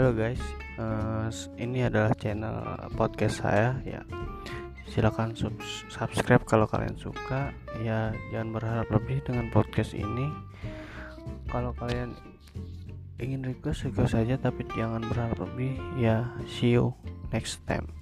Halo guys, uh, ini adalah channel podcast saya ya. Silahkan sub subscribe kalau kalian suka. Ya jangan berharap lebih dengan podcast ini. Kalau kalian ingin request request saja tapi jangan berharap lebih. Ya see you next time.